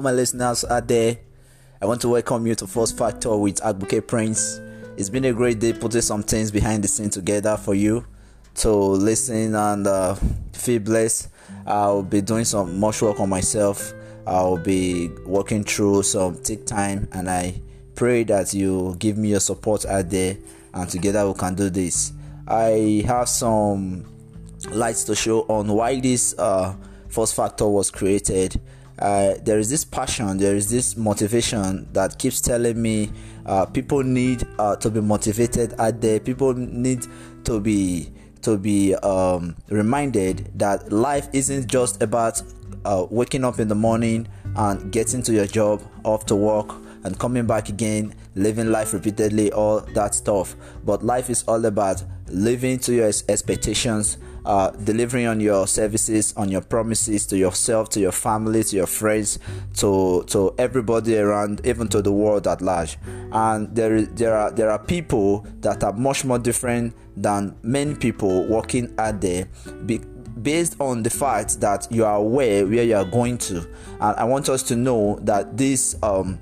Hello, my listeners out there. I want to welcome you to First Factor with Agbuke Prince. It's been a great day putting some things behind the scene together for you to listen and uh, feel blessed. I'll be doing some much work on myself. I'll be working through some take time, and I pray that you give me your support out there, and together we can do this. I have some lights to show on why this uh, first factor was created. Uh, there is this passion, there is this motivation that keeps telling me uh, people need uh, to be motivated out there. People need to be to be um, reminded that life isn't just about uh, waking up in the morning and getting to your job, off to work, and coming back again, living life repeatedly, all that stuff. But life is all about living to your expectations uh, delivering on your services, on your promises to yourself, to your family, to your friends, to to everybody around, even to the world at large. And there there are there are people that are much more different than many people working out there. Be, based on the fact that you are aware where you are going to and i want us to know that this um,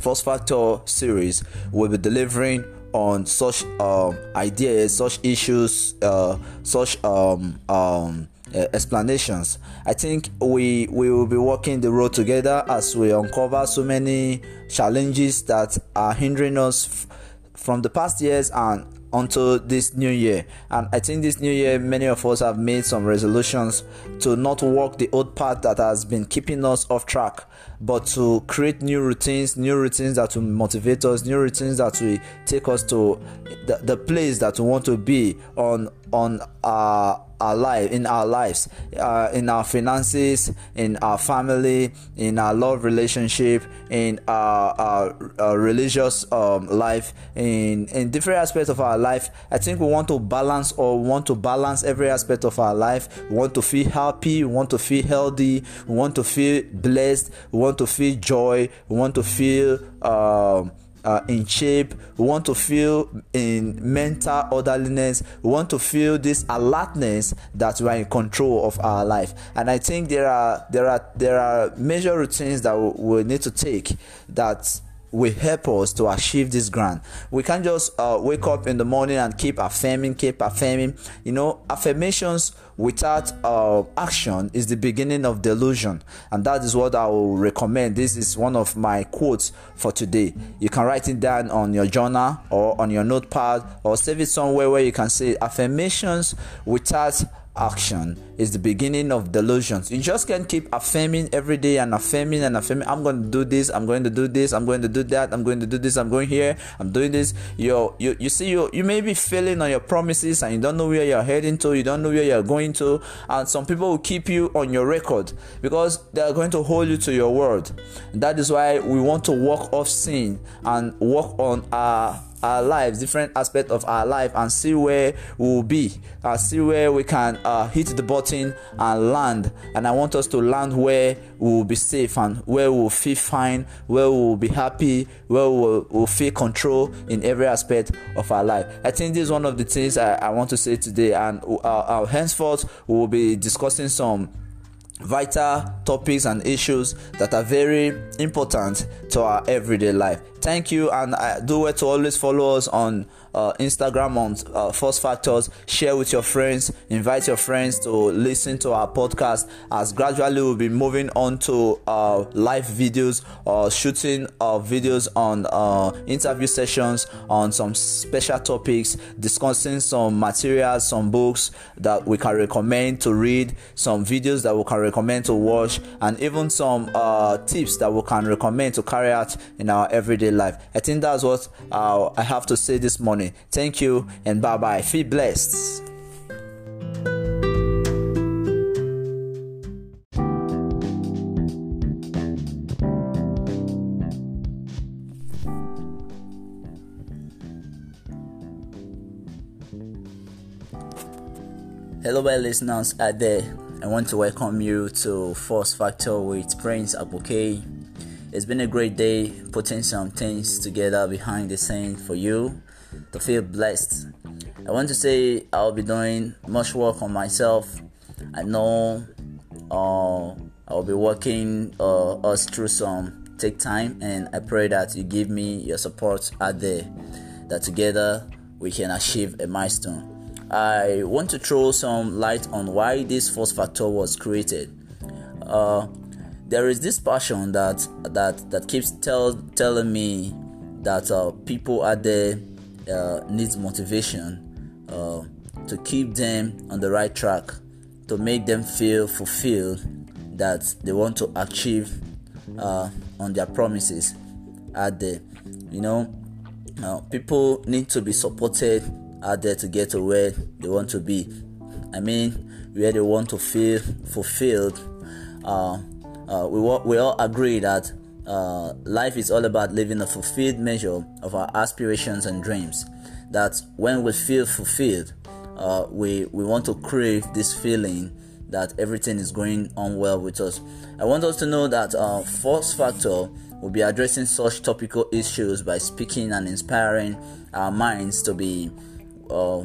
first factor series will be delivering on such um, ideas, such issues, uh, such um, um, uh, explanations. I think we we will be walking the road together as we uncover so many challenges that are hindering us f- from the past years and until this new year. And I think this new year, many of us have made some resolutions to not walk the old path that has been keeping us off track, but to create new routines, new routines that will motivate us, new routines that will take us to the, the place that we want to be on on our our life in our lives uh, in our finances in our family in our love relationship in our, our, our religious um, life in in different aspects of our life. I think we want to balance or want to balance every aspect of our life. We want to feel happy we want to feel healthy we want to feel blessed we want to feel joy we want to feel um, uh, in shape we want to feel in mental orderliness we want to feel this alertness that we are in control of our life. And i think there are there are there are major routines that we, we need to take that will help us to achieve this grant. We can't just uh, wake up in the morning and keep affirming, keep affirming. You know, affirmations without uh, action is the beginning of delusion, and that is what I will recommend. This is one of my quotes for today. You can write it down on your journal or on your notepad or save it somewhere where you can say affirmations without action is the beginning of delusions. You just can't keep affirming every day and affirming and affirming. I'm going to do this. I'm going to do this. I'm going to do that. I'm going to do this. I'm going here. I'm doing this. You you you see you you may be failing on your promises and you don't know where you're heading to. You don't know where you're going to. And some people will keep you on your record because they are going to hold you to your word. That is why we want to walk off sin and walk on our our lives, different aspects of our life, and see where we will be, uh, see where we can uh, hit the button and land. And I want us to land where we will be safe and where we will feel fine, where we will be happy, where we will, will feel control in every aspect of our life. I think this is one of the things I, I want to say today, and uh, uh henceforth we will be discussing some vital topics and issues that are very important to our everyday life. Thank you, and do it to always follow us on uh, Instagram on uh, First Factors. Share with your friends, invite your friends to listen to our podcast. As gradually we'll be moving on to uh, live videos or shooting videos on uh, interview sessions on some special topics, discussing some materials, some books that we can recommend to read, some videos that we can recommend to watch, and even some uh, tips that we can recommend to carry out in our everyday life. I think that's what uh, I have to say this morning. Thank you and bye bye. Feel blessed. Hello, my listeners out there. I want to welcome you to Force Factor with Prince Abuke. It's been a great day putting some things together behind the scene for you to feel blessed. I want to say I'll be doing much work on myself. I know uh, I'll be walking uh, us through some take time, and I pray that you give me your support out there, that together we can achieve a milestone. I want to throw some light on why this force factor was created. Uh, there is this passion that that that keeps tell, telling me that uh, people out there uh, needs motivation uh, to keep them on the right track, to make them feel fulfilled that they want to achieve uh, on their promises out there. You know, uh, people need to be supported out there to get to where they want to be. I mean, where they want to feel fulfilled. Uh, we, we all agree that uh, life is all about living a fulfilled measure of our aspirations and dreams. That when we feel fulfilled, uh, we, we want to crave this feeling that everything is going on well with us. I want us to know that uh, Force Factor will be addressing such topical issues by speaking and inspiring our minds to be uh, uh,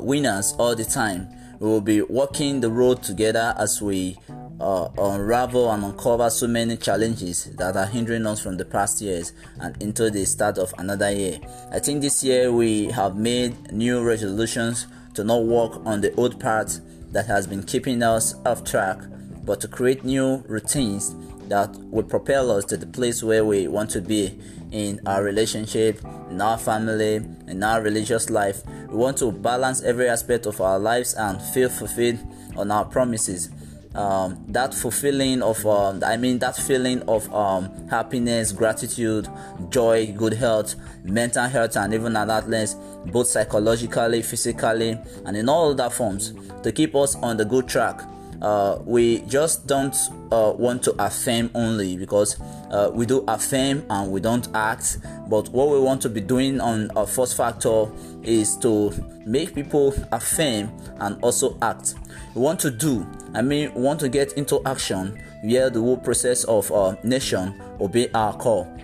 winners all the time. We will be walking the road together as we uh, unravel and uncover so many challenges that are hindering us from the past years and into the start of another year. I think this year we have made new resolutions to not walk on the old path that has been keeping us off track, but to create new routines that will propel us to the place where we want to be in our relationship, in our family, in our religious life. We want to balance every aspect of our lives and feel fulfilled on our promises. Um, that fulfilling of um, i mean that feeling of um, happiness gratitude joy good health mental health and even at that lens both psychologically physically and in all other forms to keep us on the good track uh, we just don't uh, want to affirm only because uh, we do affirm and we don't act. But what we want to be doing on our first factor is to make people affirm and also act. We want to do, I mean, we want to get into action where the whole process of our nation obey our call.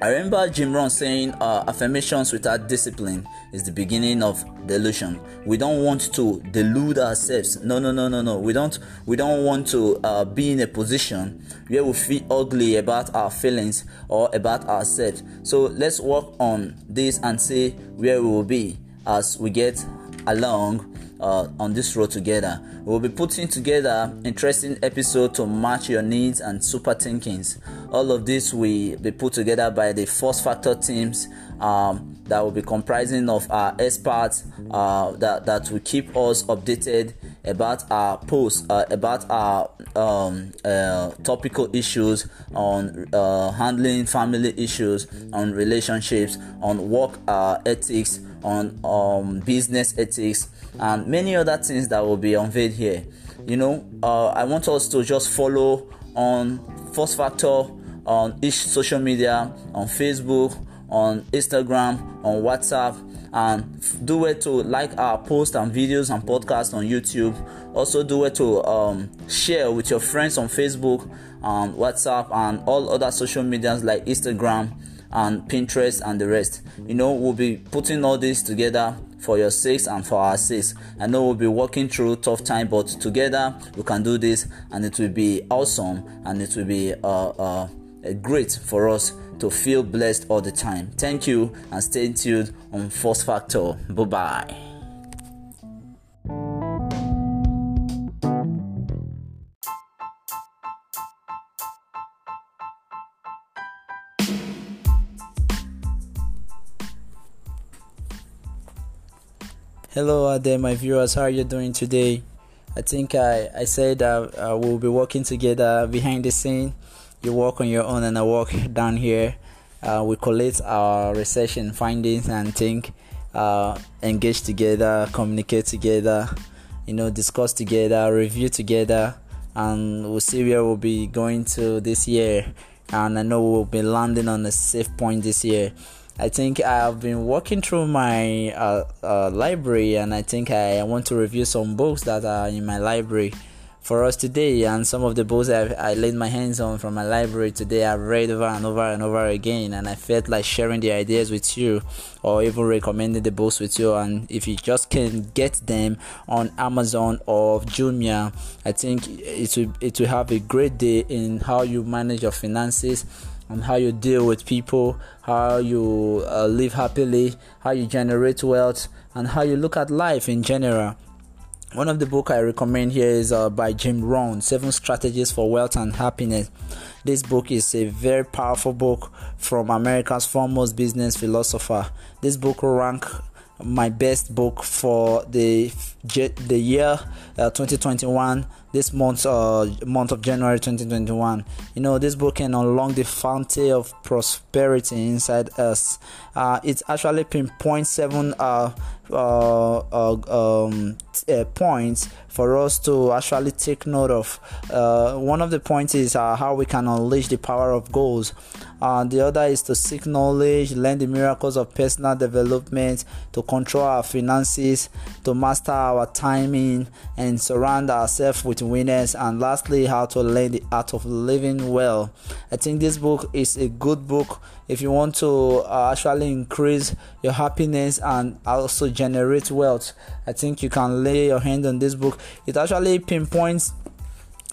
I remember Jim Rohn saying uh, affirmations without discipline is the beginning of delusion. We don't want to delude ourselves. No, no, no, no, no. We don't. We don't want to uh, be in a position where we feel ugly about our feelings or about ourselves. So let's work on this and see where we will be as we get along uh, on this road together. We'll be putting together interesting episode to match your needs and super thinkings. All of this will be put together by the Force Factor teams um, that will be comprising of our experts uh, that that will keep us updated about our posts, uh, about our um, uh, topical issues on uh, handling family issues, on relationships, on work uh, ethics, on um, business ethics and many other things that will be unveiled here. You know, uh, I want us to just follow on Force Factor on each social media, on Facebook, on Instagram, on WhatsApp, and do it to like our posts and videos and podcasts on YouTube. Also, do it to um, share with your friends on Facebook, and WhatsApp, and all other social medias like Instagram and Pinterest and the rest. You know, we'll be putting all this together for your sakes and for our sakes. I know we'll be working through tough time, but together we can do this, and it will be awesome, and it will be uh, uh, great for us to feel blessed all the time. Thank you, and stay tuned on Force Factor. Bye bye. Hello there, my viewers. How are you doing today? I think I, I said uh, uh, we'll be working together behind the scene. You work on your own, and I work down here. Uh, we collect our research and findings and think, uh, engage together, communicate together, you know, discuss together, review together, and we'll see where we'll be going to this year. And I know we'll be landing on a safe point this year. I think I've been walking through my uh, uh, library and I think I want to review some books that are in my library for us today. And some of the books I, I laid my hands on from my library today, I've read over and over and over again. And I felt like sharing the ideas with you or even recommending the books with you. And if you just can get them on Amazon or Jumia, I think it will, it will have a great day in how you manage your finances and how you deal with people, how you uh, live happily, how you generate wealth, and how you look at life in general. One of the book I recommend here is uh, by Jim Rohn, Seven Strategies for Wealth and Happiness. This book is a very powerful book from America's foremost business philosopher. This book rank my best book for the the year uh, 2021 this month uh, month of January 2021 you know this book can unlock the fountain of prosperity inside us uh, it actually pinpoints seven uh, uh, uh um, uh, points for us to actually take note of. Uh, one of the points is how we can unleash the power of goals. The other is to seek knowledge, learn the miracles of personal development, to control our finances, to master our timing, and surround ourselves with winners. And lastly, how to learn the art of living well. I think this book is a good book if you want to uh, actually increase your happiness and also generate wealth. I think you can lay your hand on this book. It actually pinpoints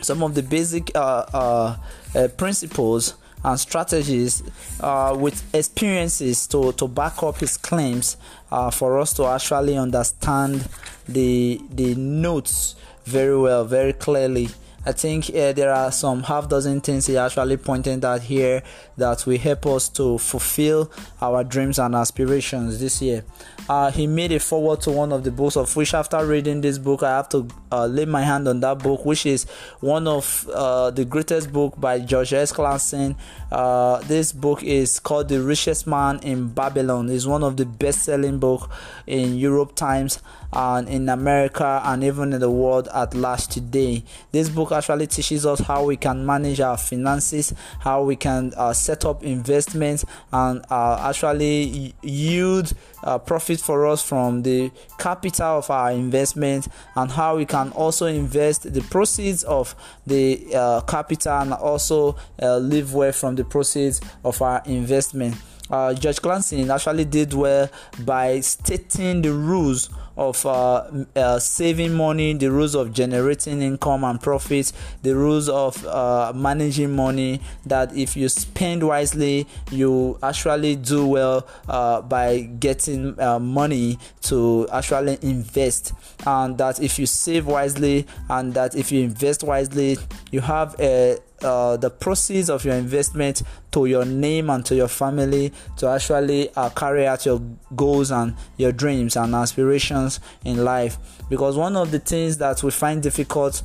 some of the basic uh, uh, uh principles and strategies uh, with experiences to, to back up his claims uh, for us to actually understand the the notes very well, very clearly. I think uh, there are some half dozen things he actually pointed out here that will help us to fulfill our dreams and aspirations this year. Uh, he made a forward to one of the books of which after reading this book I have to uh, lay my hand on that book which is one of uh, the greatest book by George S. Clason. Uh, this book is called The Richest Man in Babylon. It's one of the best-selling book in New York Times and in America and even in the world at large today. This book actually teaches us how we can manage our finances, how we can uh, set up investments, and uh, actually yield uh, profit for us from the capital of our investment, and how we can also invest the proceeds of the uh, capital and also live well from the proceeds of our investment. Uh, George Clason actually did well by stating the rules of uh, uh, saving money, the rules of generating income and profits, the rules of uh, managing money. That if you spend wisely, you actually do well uh, by getting uh, money to actually invest, and that if you save wisely and that if you invest wisely, you have a uh, the proceeds of your investment to your name and to your family to actually uh, carry out your goals and your dreams and aspirations in life. Because one of the things that we find difficult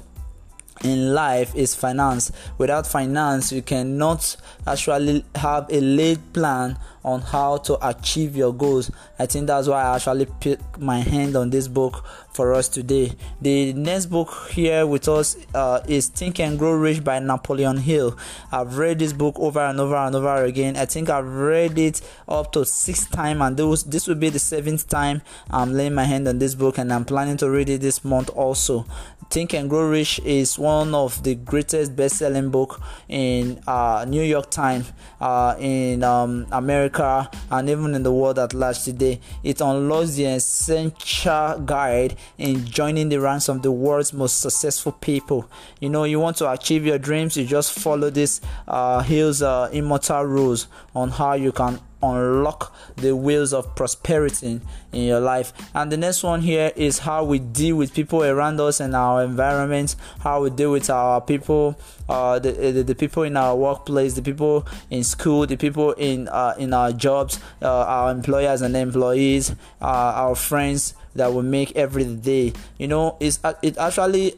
in life is finance. Without finance, you cannot actually have a laid plan on how to achieve your goals. I think that's why I actually put my hand on this book for us today. The next book here with us uh, is Think and Grow Rich by Napoleon Hill. I've read this book over and over and over again. I think I've read it up to six times, and this this will be the seventh time I'm laying my hand on this book, and I'm planning to read it this month also. Think and Grow Rich is one of the greatest best-selling book in uh, New York Times, uh, in um, America, and even in the world at large today. It unlocks the essential guide in joining the ranks of the world's most successful people. You know, you want to achieve your dreams, you just follow this uh, Hill's uh, immortal rules on how you can unlock the wheels of prosperity in your life. And the next one here is how we deal with people around us and our environment, how we deal with our people, uh, the, the, the people in our workplace, the people in school, the people in uh, in our jobs, uh, our employers and employees, uh, our friends that we make every day. You know, it's it actually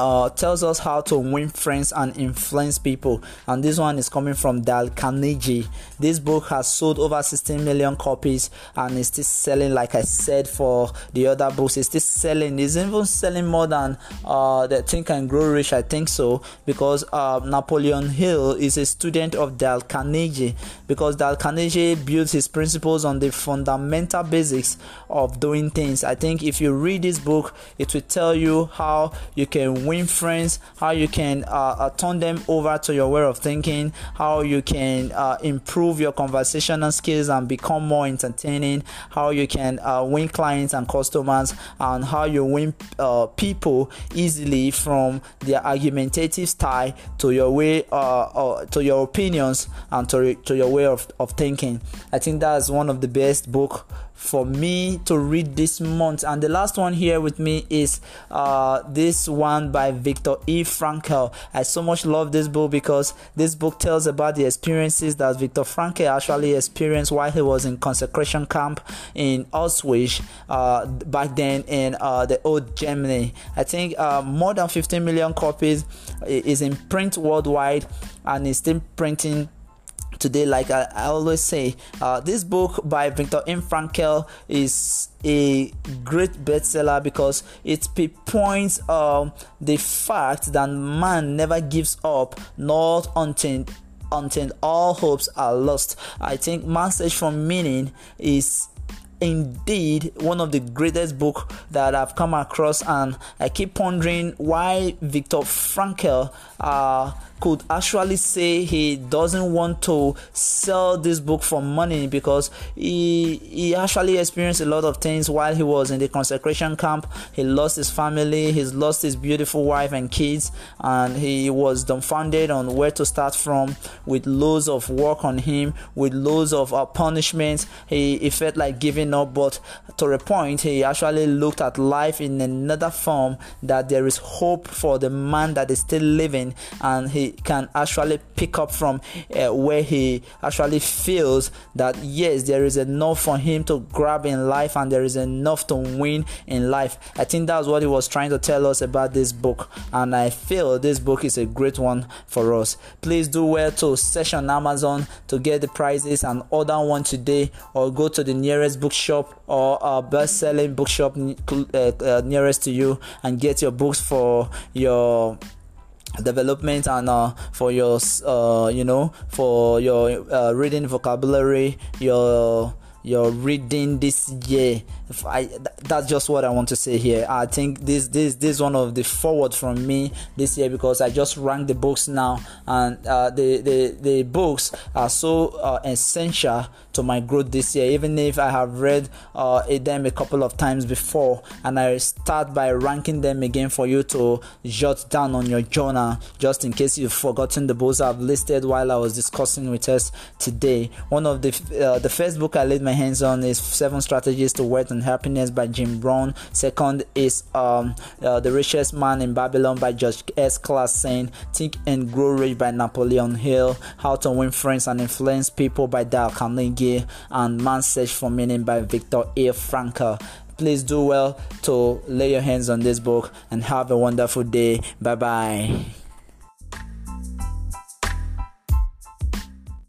uh, tells us how to win friends and influence people. And this one is coming from Dale Carnegie. This book has sold over 16 million copies and is still selling, like I said, for the other books. It's still selling. It's even selling more than uh, the Think and Grow Rich, I think so, because uh, Napoleon Hill is a student of Dale Carnegie. Because Dale Carnegie built his principles on the fundamental basics of doing things. I think if you read this book, it will tell you how you can win friends, how you can uh, uh, turn them over to your way of thinking, how you can uh, improve your conversational skills and become more entertaining, how you can uh, win clients and customers, and how you win people easily from their argumentative style to your way to your opinions and to, to your way of, of thinking. I think that's one of the best book for me to read this month. And the last one here with me is uh, this one by Viktor E. Frankl. I so much love this book because this book tells about the experiences that Viktor Frankl actually experienced while he was in concentration camp in Auschwitz uh, back then in uh, the old Germany. I think uh, more than 15 million copies is in print worldwide and is still printing today like i, I always say uh, this book by Viktor M. Frankl is a great bestseller because it pinpoints um, the fact that man never gives up not until until all hopes are lost i think man's search for meaning is indeed one of the greatest book that I've come across and I keep pondering why Viktor Frankl uh, could actually say he doesn't want to sell this book for money because he he actually experienced a lot of things while he was in the concentration camp. He lost his family, he's lost his beautiful wife and kids, and he was dumbfounded on where to start from with loads of work on him, with loads of uh, punishments. He, he felt like giving up, but to a point, he actually looked at life in another form that there is hope for the man that is still living, and he can actually pick up from uh, where he actually feels that yes, there is enough for him to grab in life and there is enough to win in life. I think that's what he was trying to tell us about this book, and I feel this book is a great one for us. Please do well to search on Amazon to get the prices and order one today, or go to the nearest bookshop or a best-selling bookshop uh, uh, nearest to you and get your books for your development and uh, for your uh, you know for your uh, reading vocabulary your your reading this year I, that's just what I want to say here. I think this this this is one of the forward from me this year because I just ranked the books now, and uh, the the the books are so uh, essential to my growth this year. Even if I have read uh, them a couple of times before, and I start by ranking them again for you to jot down on your journal, just in case you've forgotten the books I've listed while I was discussing with us today. One of the uh, the first book I laid my hands on is Seven Strategies to Wealth and Happiness by Jim Rohn. Second is um, uh, The Richest Man in Babylon by George S. Clason. Think and Grow Rich by Napoleon Hill. How to Win Friends and Influence People by Dale Carnegie. And Man's Search for Meaning by Viktor A. Frankl please do well to lay your hands on this book and have a wonderful day. Bye bye.